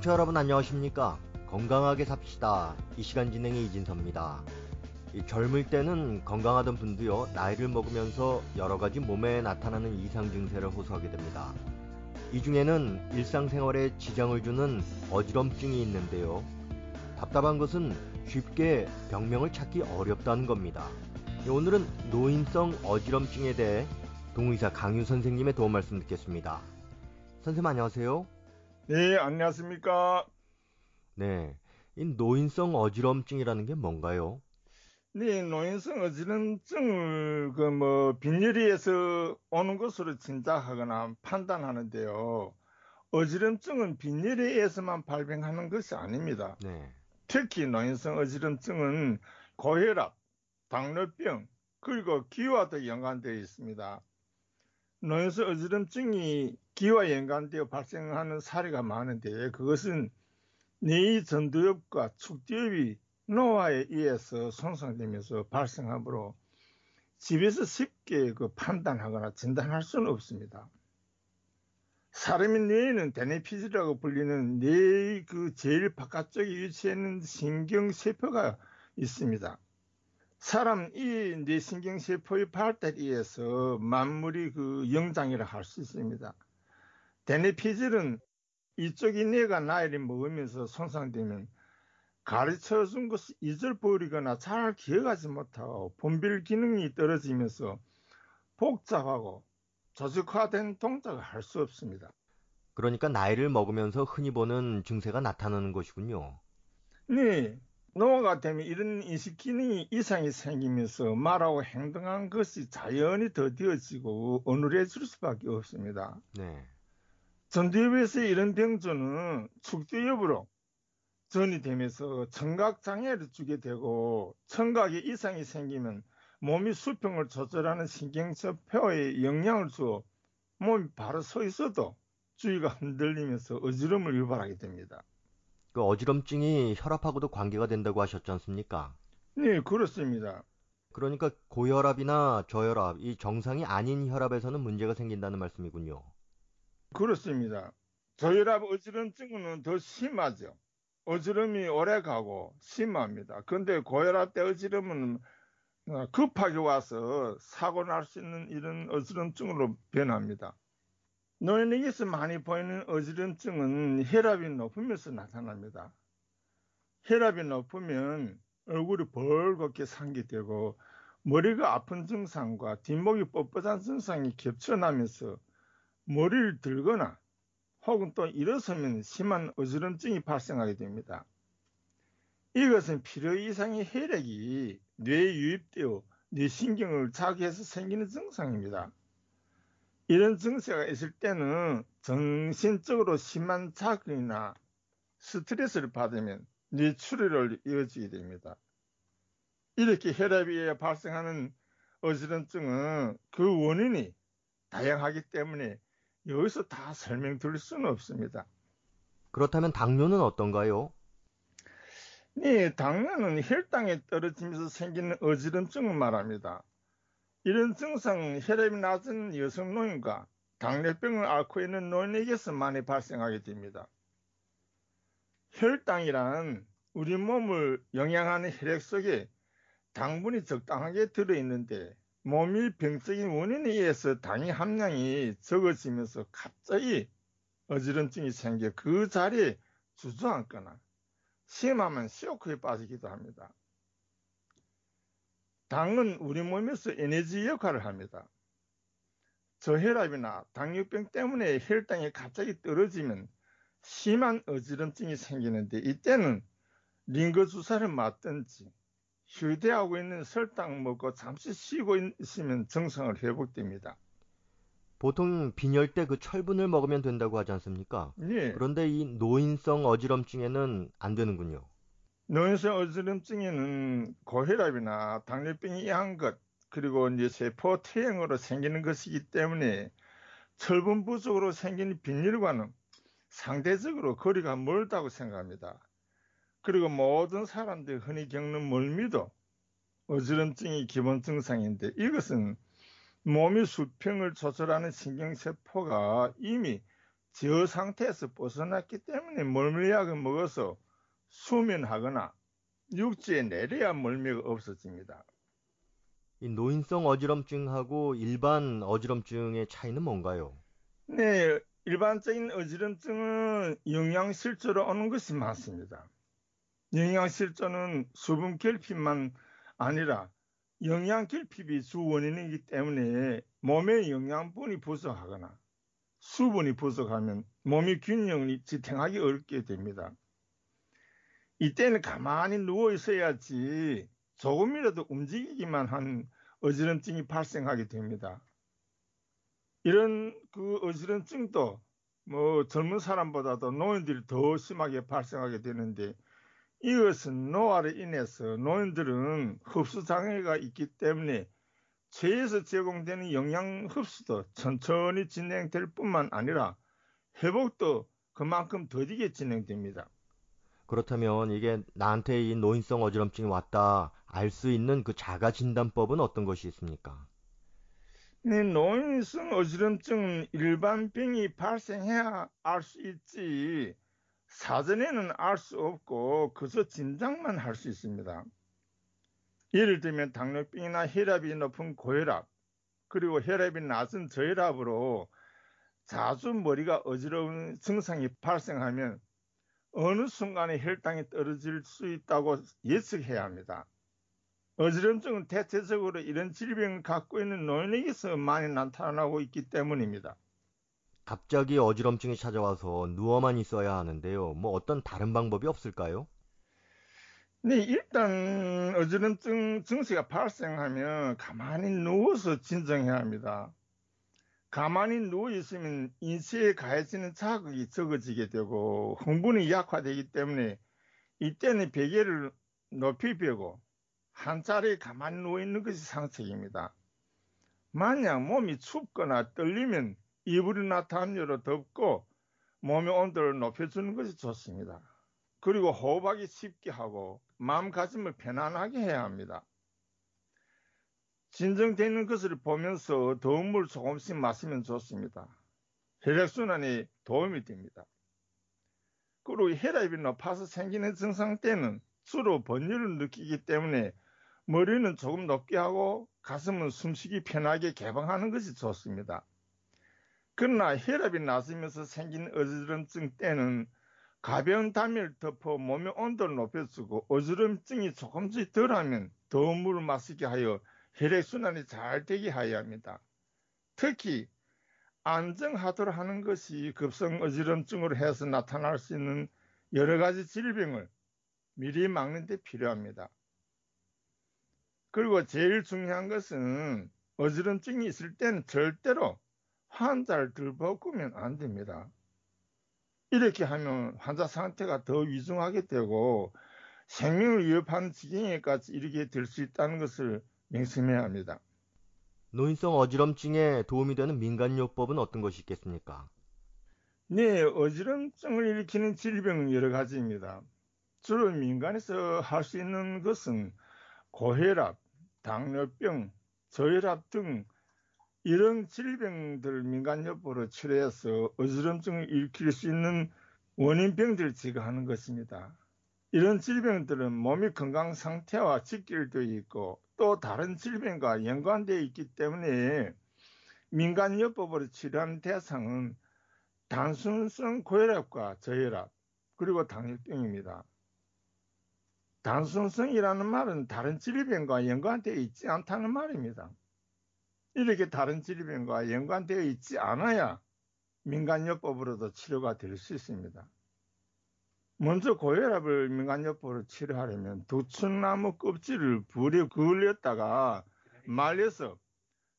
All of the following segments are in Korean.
청취자 여러분 안녕하십니까? 건강하게 삽시다. 이 시간 진행의 이진섭입니다. 이 젊을 때는 건강하던 분도요, 나이를 먹으면서 여러 가지 몸에 나타나는 이상 증세를 호소하게 됩니다. 이 중에는 일상생활에 지장을 주는 어지럼증이 있는데요. 답답한 것은 쉽게 병명을 찾기 어렵다는 겁니다. 오늘은 노인성 어지럼증에 대해 동의사 강유 선생님의 도움 말씀 듣겠습니다. 선생님 안녕하세요. 네, 안녕하십니까. 네. 이 노인성 어지럼증이라는 게 뭔가요? 네, 노인성 어지럼증을 그 뭐 빈혈이에서 오는 것으로 짐작하거나 판단하는데요. 어지럼증은 빈혈에 의해서만 발병하는 것이 아닙니다. 네. 특히 노인성 어지럼증은 고혈압, 당뇨병, 그리고 기와도 연관되어 있습니다. 노인성 어지럼증이 기와 연관되어 발생하는 사례가 많은데 그것은 뇌의 전두엽과 축두엽이 노화에 의해서 손상되면서 발생하므로 집에서 쉽게 그 판단하거나 진단할 수는 없습니다. 사람의 뇌에는 대뇌피질이라고 불리는 뇌의 그 제일 바깥쪽에 위치해 있는 신경세포가 있습니다. 사람 이 뇌신경세포의 발달에 의해서 만물이 그 영장이라 할 수 있습니다. 대뇌피질은 이쪽이 뇌가 나이를 먹으면서 손상되면 가르쳐 준 것을 잊어버리거나 잘 기억하지 못하고 분별 기능이 떨어지면서 복잡하고 조직화된 동작을 할 수 없습니다. 그러니까 나이를 먹으면서 흔히 보는 증세가 나타나는 것이군요. 네. 노화가 되면 이런 인식 기능이 이상이 생기면서 말하고 행동한 것이 자연히 더디어지고 어눌해질 수밖에 없습니다. 네. 전두엽에서 이런 병조는 축두 엽으로 전이 되면서 청각 장애를 주게 되고 청각에 이상이 생기면 몸이 수평을 조절하는 신경세포에 영향을 주어 몸이 바로 서 있어도 주위가 흔들리면서 어지럼을 유발하게 됩니다. 그 어지럼증이 혈압하고도 관계가 된다고 하셨지 않습니까? 네, 그렇습니다. 그러니까 고혈압이나 저혈압, 이 정상이 아닌 혈압에서는 문제가 생긴다는 말씀이군요. 그렇습니다. 저혈압 어지럼증은 더 심하죠. 어지럼이 오래 가고 심합니다. 근데 고혈압 때 어지럼은 급하게 와서 사고 날 수 있는 이런 어지럼증으로 변합니다. 노인에게서 많이 보이는 어지럼증은 혈압이 높으면서 나타납니다. 혈압이 높으면 얼굴이 벌겋게 상기되고 머리가 아픈 증상과 뒷목이 뻣뻣한 증상이 겹쳐나면서 머리를 들거나 혹은 또 일어서면 심한 어지럼증이 발생하게 됩니다. 이것은 필요 이상의 혈액이 뇌에 유입되어 뇌신경을 자극해서 생기는 증상입니다. 이런 증세가 있을 때는 정신적으로 심한 자극이나 스트레스를 받으면 뇌출혈을 이어지게 됩니다. 이렇게 의해 발생하는 어지럼증은 그 원인이 다양하기 때문에 여기서 다 설명드릴 수는 없습니다. 그렇다면 당뇨는 어떤가요? 네, 당뇨는 혈당이 떨어지면서 생기는 어지럼증을 말합니다. 이런 증상은 혈압이 낮은 여성 노인과 당뇨병을 앓고 있는 노인에게서 많이 발생하게 됩니다. 혈당이란 우리 몸을 영양하는 혈액 속에 당분이 적당하게 들어있는데 몸이 병적인 원인에 의해서 당의 함량이 적어지면서 갑자기 어지럼증이 생겨 그 자리에 주저앉거나 심하면 쇼크에 빠지기도 합니다. 당은 우리 몸에서 에너지 역할을 합니다. 저혈압이나 당뇨병 때문에 혈당이 갑자기 떨어지면 심한 어지럼증이 생기는데 이때는 링거 주사를 맞든지 휴대하고 있는 설탕 먹고 잠시 쉬고 있으면 정상을 회복됩니다. 보통 빈혈 때 그 철분을 먹으면 된다고 하지 않습니까? 네. 그런데 이 노인성 어지럼증에는 안 되는군요. 노인성 어지럼증에는 고혈압이나 당뇨병이 이한 것, 그리고 이제 세포 퇴행으로 생기는 것이기 때문에 철분 부족으로 생기는 빈혈과는 상대적으로 거리가 멀다고 생각합니다. 그리고 모든 사람들이 흔히 겪는 멀미도 어지럼증이 기본 증상인데 이것은 몸의 수평을 조절하는 신경세포가 이미 저 상태에서 벗어났기 때문에 멀미약을 먹어서 수면하거나 육지에 내려야 멀미가 없어집니다. 이 노인성 어지럼증하고 일반 어지럼증의 차이는 뭔가요? 네, 일반적인 어지럼증은 영양실조로 오는 것이 많습니다. 영양실조는 수분 결핍만 아니라 영양 결핍이 주 원인이기 때문에 몸의 영양분이 부족하거나 수분이 부족하면 몸이 균형을 지탱하기 어렵게 됩니다. 이때는 가만히 누워 있어야지 조금이라도 움직이기만 한 어지럼증이 발생하게 됩니다. 이런 그 어지럼증도 뭐 젊은 사람보다도 노인들이 더 심하게 발생하게 되는데 이것은 노화로 인해서 노인들은 흡수 장애가 있기 때문에 체에서 제공되는 영양 흡수도 천천히 진행될 뿐만 아니라 회복도 그만큼 더디게 진행됩니다. 그렇다면 이게 나한테 이 노인성 어지럼증이 왔다 알 수 있는 그 자가 진단법은 어떤 것이 있습니까? 네, 노인성 어지럼증은 일반 병이 발생해야 알 수 있지 사전에는 알 수 없고 그저 진단만 할 수 있습니다. 예를 들면 당뇨병이나 혈압이 높은 고혈압 그리고 혈압이 낮은 저혈압으로 자주 머리가 어지러운 증상이 발생하면 어느 순간에 혈당이 떨어질 수 있다고 예측해야 합니다. 어지럼증은 대체적으로 이런 질병을 갖고 있는 노인에게서 많이 나타나고 있기 때문입니다. 갑자기 어지럼증이 찾아와서 누워만 있어야 하는데요. 뭐 어떤 다른 방법이 없을까요? 네, 일단 어지럼증 증세가 발생하면 가만히 누워서 진정해야 합니다. 가만히 누워 있으면 인체에 가해지는 자극이 적어지게 되고 흥분이 약화되기 때문에 이때는 베개를 높이 펴고 한 자리에 가만히 누워 있는 것이 상책입니다. 만약 몸이 춥거나 떨리면 이불이나 담요로 덮고 몸의 온도를 높여주는 것이 좋습니다. 그리고 호흡하기 쉽게 하고 마음가짐을 편안하게 해야 합니다. 진정되는 것을 보면서 더운 물 조금씩 마시면 좋습니다. 혈액순환에 도움이 됩니다. 그리고 혈압이 높아서 생기는 증상 때는 주로 번뇌를 느끼기 때문에 머리는 조금 높게 하고 가슴은 숨쉬기 편하게 개방하는 것이 좋습니다. 그러나 혈압이 낮으면서 생긴 어지럼증 때는 가벼운 담요를 덮어 몸의 온도를 높여주고 어지럼증이 조금씩 덜하면 더운 물을 마시게 하여 혈액순환이 잘 되게 하여야 합니다. 특히 안정하도록 하는 것이 급성 어지럼증으로 해서 나타날 수 있는 여러 가지 질병을 미리 막는 데 필요합니다. 그리고 제일 중요한 것은 어지럼증이 있을 때는 절대로 환자를 들볶으면 안 됩니다. 이렇게 하면 환자 상태가 더 위중하게 되고 생명을 위협하는 지경에까지 이르게 될 수 있다는 것을 명심해야 합니다. 노인성 어지럼증에 도움이 되는 민간요법은 어떤 것이 있겠습니까? 네, 어지럼증을 일으키는 질병은 여러 가지입니다. 주로 민간에서 할 수 있는 것은 고혈압, 당뇨병, 저혈압 등 이런 질병들 민간요법으로 치료해서 어지럼증을 일으킬 수 있는 원인병들을 제거하는 것입니다. 이런 질병들은 몸의 건강 상태와 직결되어 있고 또 다른 질병과 연관되어 있기 때문에 민간요법으로 치료하는 대상은 단순성 고혈압과 저혈압 그리고 당뇨병입니다. 단순성이라는 말은 다른 질병과 연관되어 있지 않다는 말입니다. 이렇게 다른 질병과 연관되어 있지 않아야 민간요법으로도 치료가 될 수 있습니다. 먼저 고혈압을 민간요법으로 치료하려면 두충나무 껍질을 불에 그을렸다가 말려서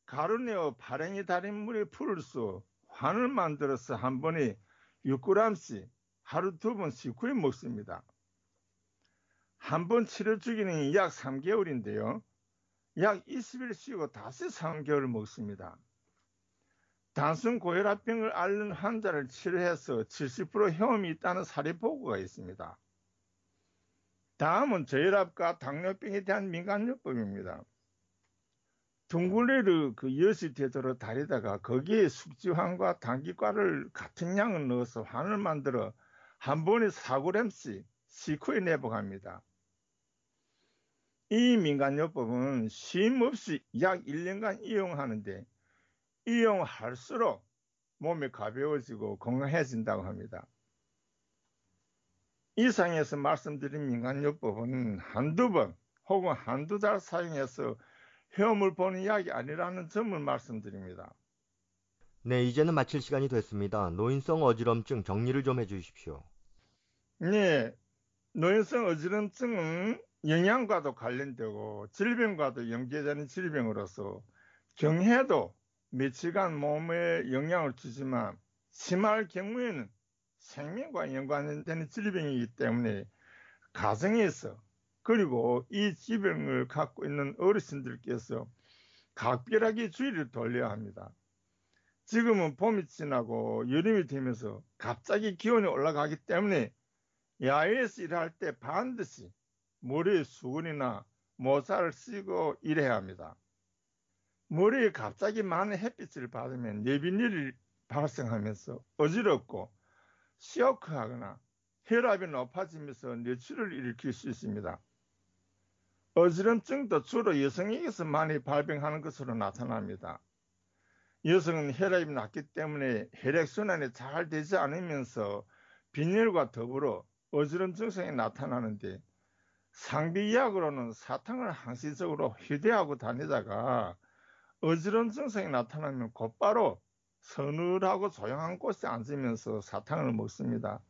가루내어 발행이 달인 물에 풀어서 환을 만들어서 한 번에 6g씩 하루 두 번씩 구해 먹습니다. 한 번 치료 주기는 약 3개월인데요. 약 20일 쉬고 다시 3개월 먹습니다. 단순 고혈압병을 앓는 환자를 치료해서 70% 효험이 있다는 사례 보고가 있습니다. 다음은 저혈압과 당뇨병에 대한 민간요법입니다. 둥글레를 그 여시 되도록 다리다가 거기에 숙지황과 당귀과를 같은 양을 넣어서 환을 만들어 한 번에 4g씩 식후에 내복합니다. 이 민간요법은 쉼 없이 약 1년간 이용하는데 이용할수록 몸이 가벼워지고 건강해진다고 합니다. 이상에서 말씀드린 민간요법은 한두 번 혹은 한두 달 사용해서 헤엄을 보는 약이 아니라는 점을 말씀드립니다. 네, 이제는 마칠 시간이 됐습니다. 노인성 어지럼증 정리를 좀 해주십시오. 네, 노인성 어지럼증은 영양과도 관련되고 질병과도 연계되는 질병으로서 경해도 며칠간 몸에 영향을 주지만 심할 경우에는 생명과 연관되는 질병이기 때문에 가정에서 그리고 이 질병을 갖고 있는 어르신들께서 각별하게 주의를 돌려야 합니다. 지금은 봄이 지나고 여름이 되면서 갑자기 기온이 올라가기 때문에 야외에서 일할 때 반드시 머리에 수건이나 모자를 쓰고 일해야 합니다. 머리에 갑자기 많은 햇빛을 받으면 내빈일이 발생하면서 어지럽고 시어크하거나 혈압이 높아지면서 뇌출을 일으킬 수 있습니다. 어지럼증도 주로 여성에게서 많이 발병하는 것으로 나타납니다. 여성은 혈압이 낮기 때문에 혈액순환이 잘 되지 않으면서 빈혈과 더불어 어지럼 증상이 나타나는데 상비약으로는 사탕을 항시적으로 휴대하고 다니다가 어지럼 증상이 나타나면 곧바로 서늘하고 조용한 곳에 앉으면서 사탕을 먹습니다.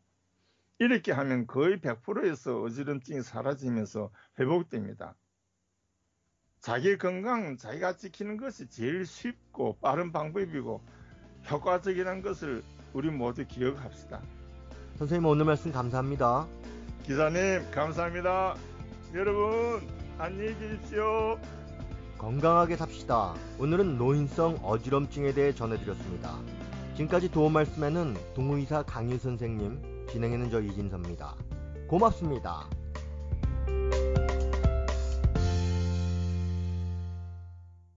이렇게 하면 거의 100%에서 어지럼증이 사라지면서 회복됩니다. 자기 건강 자기가 지키는 것이 제일 쉽고 빠른 방법이고 효과적이라는 것을 우리 모두 기억합시다. 선생님 오늘 말씀 감사합니다. 기사님 감사합니다. 여러분 안녕히 계십시오. 건강하게 삽시다. 오늘은 노인성 어지럼증에 대해 전해드렸습니다. 지금까지 도움 말씀에는 동의사 강유 선생님, 진행에는 저 이진섭입니다. 고맙습니다.